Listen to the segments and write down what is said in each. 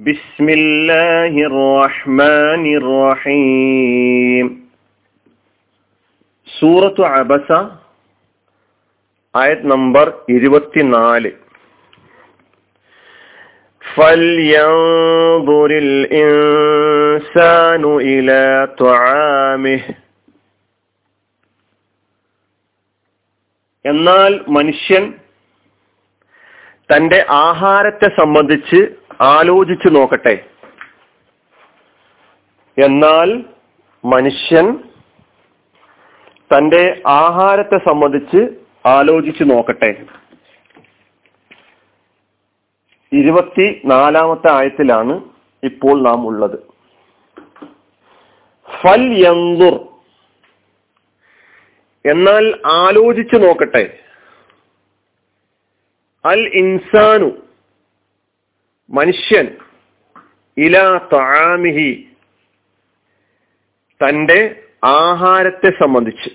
بسم الله الرحمن الرحيم സൂറത്തു അബസ ആയത് നമ്പർ ഇരുപത്തിനാല് فلينظر الإنسان إلى طعامه എന്നാൽ മനുഷ്യൻ തന്റെ ആഹാരത്തെ സംബന്ധിച്ച് ആലോചിച്ചു നോക്കട്ടെ. എന്നാൽ മനുഷ്യൻ തന്റെ ആഹാരത്തെ സംബന്ധിച്ച് ആലോചിച്ചു നോക്കട്ടെ. ഇരുപത്തി നാലാമത്തെ ആയത്തിലാണ് ഇപ്പോൾ നാം ഉള്ളത്. ഫൽ യന്തുർ. എന്നാൽ ആലോചിച്ചു നോക്കട്ടെ. അൽ ഇൻസാനു. മനുഷ്യൻ ഇലാ താമിഹി തന്റെ ആഹാരത്തെ സംബന്ധിച്ച്.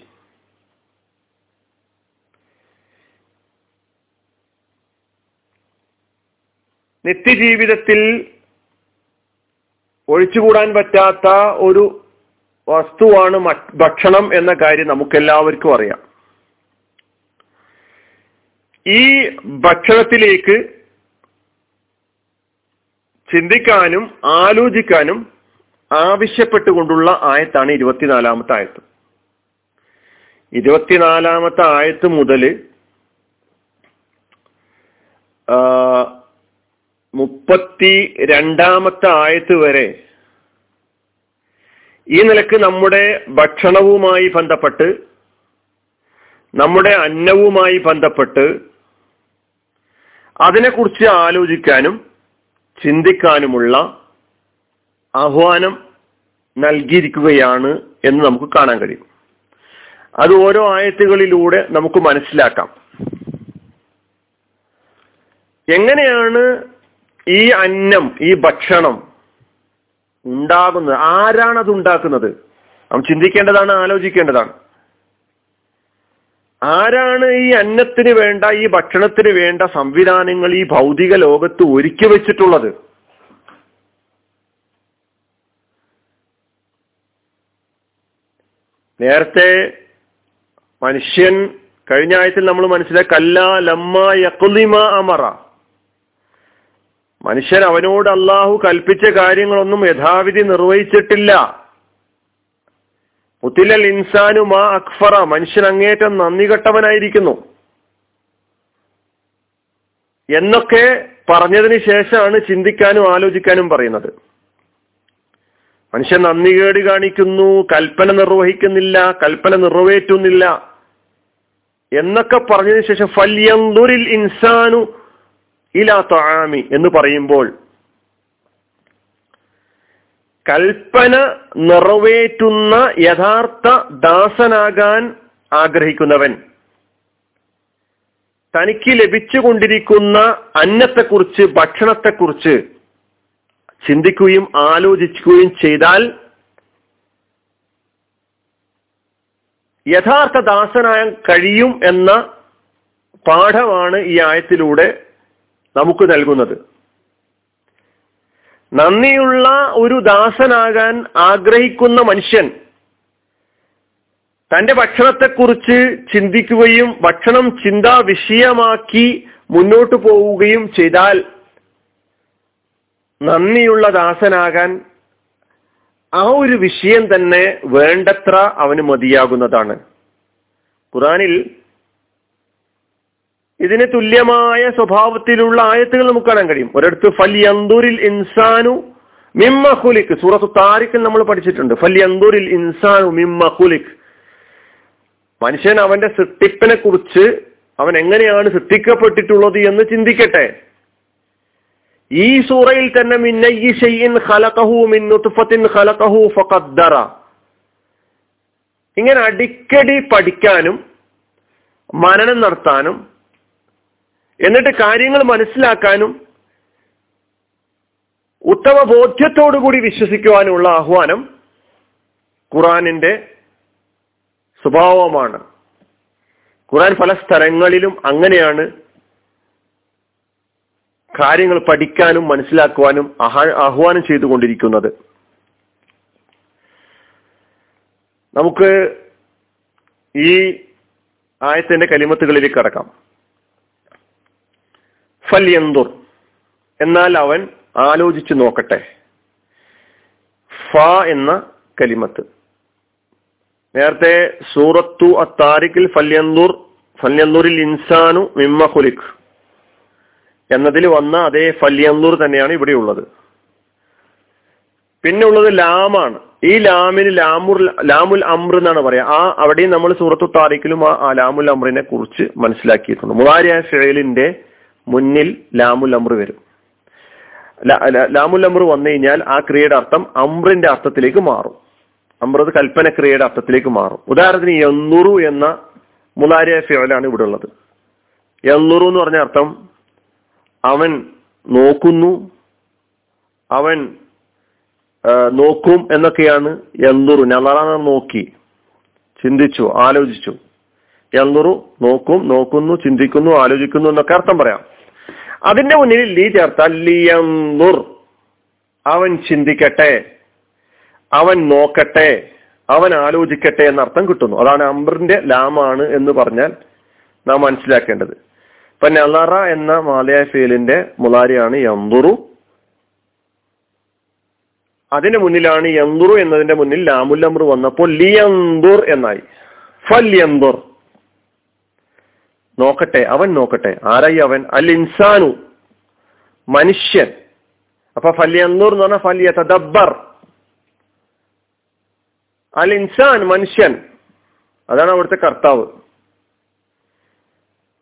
നിത്യജീവിതത്തിൽ ഒഴിച്ചുകൂടാൻ പറ്റാത്ത ഒരു വസ്തുവാണ് ഭക്ഷണം എന്ന കാര്യം നമുക്കെല്ലാവർക്കും അറിയാം. ഈ ഭക്ഷണത്തിലേക്ക് ചിന്തിക്കാനും ആലോചിക്കാനും ആവശ്യപ്പെട്ടുകൊണ്ടുള്ള ആയത്താണ് ഇരുപത്തിനാലാമത്തെ ആയത്ത്. ഇരുപത്തിനാലാമത്തെ ആയത്ത് മുതൽ മുപ്പത്തി രണ്ടാമത്തെ ആയത്ത് വരെ ഈ നിലയ്ക്ക് നമ്മുടെ ഭക്ഷണവുമായി ബന്ധപ്പെട്ട് നമ്മുടെ അന്നവുമായി ബന്ധപ്പെട്ട് അതിനെക്കുറിച്ച് ആലോചിക്കാനും ചിന്തിക്കാനുമുള്ള ആഹ്വാനം നൽകിയിരിക്കുകയാണ് എന്ന് നമുക്ക് കാണാൻ കഴിയും. അത് ഓരോ ആയത്തുകളിലൂടെ നമുക്ക് മനസ്സിലാക്കാം. എങ്ങനെയാണ് ഈ അന്നം ഈ ഭക്ഷണം ഉണ്ടാകുന്നത്? ആരാണ് അത് ഉണ്ടാക്കുന്നത്? നാം ചിന്തിക്കേണ്ടതാണ് ആലോചിക്കേണ്ടതാണ്. ആരാണ് ഈ അന്നത്തിന് വേണ്ട ഈ ഭക്ഷണത്തിന് വേണ്ട സംവിധാനങ്ങൾ ഈ ഭൗതിക ലോകത്ത് ഒരുക്കി വെച്ചിട്ടുള്ളത്? നേരത്തെ മനുഷ്യൻ കഴിഞ്ഞ ആഴ്ചയിൽ നമ്മൾ മനസ്സിലാക്കി ലമ്മ യക്കുലിമ അമറ. മനുഷ്യൻ അവനോട് അള്ളാഹു കൽപ്പിച്ച കാര്യങ്ങളൊന്നും യഥാവിധി നിർവഹിച്ചിട്ടില്ല. മുത്തിലൽ ഇൻസാനു മാ അക്ഫറ മനുഷ്യൻ അങ്ങേറ്റം നന്ദി കെട്ടവനായിരിക്കുന്നു എന്നൊക്കെ പറഞ്ഞതിന് ശേഷമാണ് ചിന്തിക്കാനും ആലോചിക്കാനും പറയുന്നത്. മനുഷ്യൻ നന്ദികേട് കാണിക്കുന്നു കൽപ്പന നിർവഹിക്കുന്നില്ല കൽപ്പന നിറവേറ്റുന്നില്ല എന്നൊക്കെ പറഞ്ഞതിന് ശേഷം ഫല്യന്തുരിൽ ഇൻസാനു ഇലാ താമി എന്ന് പറയുമ്പോൾ കൽപ്പന നിറവേറ്റുന്ന യഥാർത്ഥ ദാസനാകാൻ ആഗ്രഹിക്കുന്നവൻ. തനിക്ക് ലഭിച്ചുകൊണ്ടിരിക്കുന്ന അന്നത്തെക്കുറിച്ച് ഭക്ഷണത്തെക്കുറിച്ച് ചിന്തിക്കുകയും ആലോചിക്കുകയും ചെയ്താൽ യഥാർത്ഥ ദാസനായ കഴിയും എന്ന പാഠമാണ് ഈ ആയത്തിലൂടെ നമുക്ക് നൽകുന്നത്. നന്ദിയുള്ള ഒരു ദാസനാകാൻ ആഗ്രഹിക്കുന്ന മനുഷ്യൻ തന്റെ ഭക്ഷണത്തെക്കുറിച്ച് ചിന്തിക്കുകയും ഭക്ഷണം ചിന്താ വിഷയമാക്കി മുന്നോട്ടു പോവുകയും ചെയ്താൽ നന്ദിയുള്ള ദാസനാകാൻ ആ ഒരു വിഷയം തന്നെ വേണ്ടത്ര അവന് മതിയാകുന്നതാണ്. ഖുറാനിൽ ഇതിന് തുല്യമായ സ്വഭാവത്തിലുള്ള ആയത്തുകൾ നമുക്ക് കാണാൻ കഴിയും. ഒരിടത്ത് ഫലിയന്തൂരിൽ ഇൻസാനു മിമ്മ ഹുലിക് സൂറത്ത് താരിഖിൽ നമ്മൾ പഠിച്ചിട്ടുണ്ട്. ഫലിയന്തൂരിൽ ഇൻസാനു മിമ്മ ഹുലിക് മനുഷ്യൻ അവന്റെ സൃഷ്ടിപ്പിനെ കുറിച്ച് അവൻ എങ്ങനെയാണ് സൃഷ്ടിക്കപ്പെട്ടിട്ടുള്ളത് എന്ന് ചിന്തിക്കട്ടെ. ഈ സൂറയിൽ തന്നെ മിന്നയ്യി ഖലഖഹു മിൻ ഖലഖഹു ഫഖദ്ദറ. ഇങ്ങനെ അടിക്കടി പഠിക്കാനും മനനം നടത്താനും എന്നിട്ട് കാര്യങ്ങൾ മനസ്സിലാക്കാനും ഉത്തമ ബോധ്യത്തോടുകൂടി വിശ്വസിക്കുവാനുള്ള ആഹ്വാനം ഖുറാനിന്റെ സ്വഭാവമാണ്. ഖുറാൻ പല സ്ഥലങ്ങളിലും അങ്ങനെയാണ് കാര്യങ്ങൾ പഠിക്കാനും മനസ്സിലാക്കുവാനും ആഹ്വാനം ചെയ്തുകൊണ്ടിരിക്കുന്നത്. നമുക്ക് ഈ ആയത്തിന്റെ കലിമത്തുകളിലേക്ക് കടക്കാം. ഫല്യന്തുർ. എന്നാൽ അവൻ ആലോചിച്ചു നോക്കട്ടെ. ഫ എന്ന കലിമത്ത്. നേരത്തെ സൂറത്തു അത്താരിഖിൽ ഫല്യന്തുർ ഫല്യന്തൂരിൽ ഇൻസാനു മിമ്മ ഹുലിഖ് എന്നതിൽ വന്ന അതേ ഫല്യന്തൂർ തന്നെയാണ് ഇവിടെ ഉള്ളത് പിന്നെ ഉള്ളത് ലാമാണ്. ഈ ലാമിന് ലാമുർ ലാമുൽ അമ്ര എന്നാണ് പറയാ. ആ അവിടെയും നമ്മൾ സൂറത്തു താരിഖിലും ആ ലാമുൽ അമ്രിനെ കുറിച്ച് മനസ്സിലാക്കിയിട്ടുണ്ട്. മുതാരിയ ഫേലിന്റെ മുന്നിൽ ലാമുൽ അമ്ര വരും. ലാമുൽ അമ്ര വന്നു കഴിഞ്ഞാൽ ആ ക്രിയയുടെ അർത്ഥം അമ്രിന്റെ അർത്ഥത്തിലേക്ക് മാറും. അമ്രത് കൽപ്പന ക്രിയയുടെ അർത്ഥത്തിലേക്ക് മാറും. ഉദാഹരണത്തിന് എന്നുറു എന്ന മുലാരിയ ഫിയോലാണ് ഇവിടെ ഉള്ളത്. എന്നുറു എന്ന് പറഞ്ഞ അർത്ഥം അവൻ നോക്കുന്നു അവൻ നോക്കും എന്നൊക്കെയാണ് എന്നുറു നളറാണ് നോക്കി ചിന്തിച്ചു ആലോചിച്ചു. എന്നുറു നോക്കും നോക്കുന്നു ചിന്തിക്കുന്നു ആലോചിക്കുന്നു എന്നൊക്കെ അർത്ഥം പറയാം. അതിന്റെ മുന്നിൽ ലീ ചേർത്താൽ അവൻ ചിന്തിക്കട്ടെ. അവൻ നോക്കട്ടെ. അവൻ ആലോചിക്കട്ടെ എന്ന അർത്ഥം കിട്ടുന്നു. അതാണ് അമ്പറിന്റെ ലാമാണ് എന്ന് പറഞ്ഞാൽ നാം മനസ്സിലാക്കേണ്ടത്. ഇപ്പൊ നലറ എന്ന മാലയ ഫീലിന്റെ മുലാരിയാണ് യന്തുറു. അതിന്റെ മുന്നിലാണ് യന്തുറു എന്നതിന്റെ മുന്നിൽ ലാമുല്ലംറു വന്നപ്പോൾ ലിയന്തുർ എന്നായി. ഫല്യന്തുർ നോക്കട്ടെ അവൻ നോക്കട്ടെ. ആരായി അവൻ? അൽ ഇൻസാനു മനുഷ്യൻ. അപ്പൊ ഫല്യന്നൂർ എന്ന് പറഞ്ഞാൽ ഫല്യ തദബ്ബർ അൽ ഇൻസാൻ മനുഷ്യൻ. അതാണ് അവിടുത്തെ കർത്താവ്.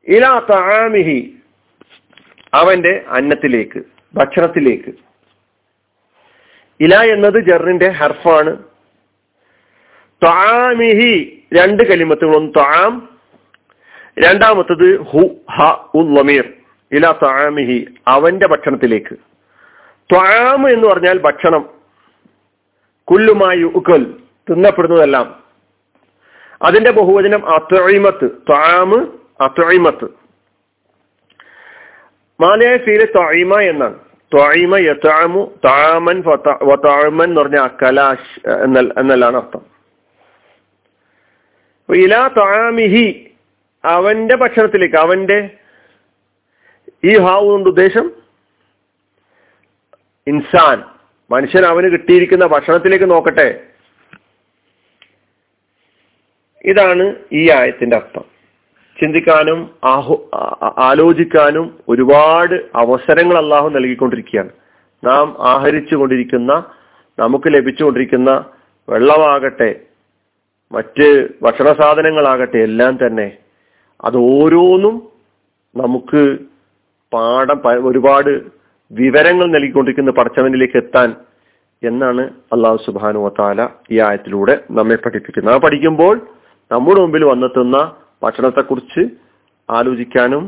ഇലാ താമിഹി അവന്റെ അന്നത്തിലേക്ക് ഭക്ഷണത്തിലേക്ക്. ഇല എന്നത് ജറിന്റെ ഹർഫാണ്. ത്വാമിഹി രണ്ട് കലിമത്തുകൾ ഒന്ന് രണ്ടാമത്തത് ഹു ഹ ഉമീർ ഇല ത്വാമിഹി അവന്റെ ഭക്ഷണത്തിലേക്ക്. ത്വാം എന്ന് പറഞ്ഞാൽ ഭക്ഷണം. കുല്ലുമായി ഉക്കൽ തിന്നപ്പെടുന്നതെല്ലാം. അതിന്റെ ബഹുവചനം അത്വഴിമത്ത് ത്വാമ് അത്വഴിമത്ത് മാലയായ ഫീൽ ത്വൈമ എന്നാണ്. ത്വൈമ യത്താമു താമൻ വത്താമൻ എന്ന് പറഞ്ഞ കലാശ് എന്നല്ലാണ് അർത്ഥം ഇലാ ത്വാമിഹി അവന്റെ ഭക്ഷണത്തിലേക്ക് അവന്റെ ഈ ഹാവ് കൊണ്ട് ഉദ്ദേശം? ഇൻസാൻ. മനുഷ്യൻ അവന് കിട്ടിയിരിക്കുന്ന ഭക്ഷണത്തിലേക്ക് നോക്കട്ടെ. ഇതാണ് ഈ ആയത്തിന്റെ അർത്ഥം. ചിന്തിക്കാനും ആഹോ ആലോചിക്കാനും ഒരുപാട് അവസരങ്ങൾ അള്ളാഹു നൽകിക്കൊണ്ടിരിക്കുകയാണ്. നാം ആഹരിച്ചു കൊണ്ടിരിക്കുന്ന നമുക്ക് ലഭിച്ചുകൊണ്ടിരിക്കുന്ന വെള്ളമാകട്ടെ മറ്റ് ഭക്ഷണ സാധനങ്ങളാകട്ടെ എല്ലാം തന്നെ അത് ഓരോന്നും നമുക്ക് പാഠം ഒരുപാട് വിവരങ്ങൾ നൽകിക്കൊണ്ടിരിക്കുന്ന പടച്ചവനിലേക്ക് എത്താൻ എന്നാണ് അള്ളാഹു സുബാനു വത്താല ഈ ആയത്തിലൂടെ നമ്മെ പഠിപ്പിക്കുന്നത്. ആ പഠിക്കുമ്പോൾ നമ്മുടെ മുമ്പിൽ വന്നെത്തുന്ന ഭക്ഷണത്തെക്കുറിച്ച് ആലോചിക്കാനും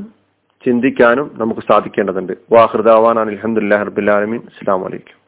ചിന്തിക്കാനും നമുക്ക് സാധിക്കേണ്ടതുണ്ട്. വാഹൃദാവാൻ അലഹമുല്ലാ ഹർബുല്ലാലമീൻ അസ്സാം വലൈക്കും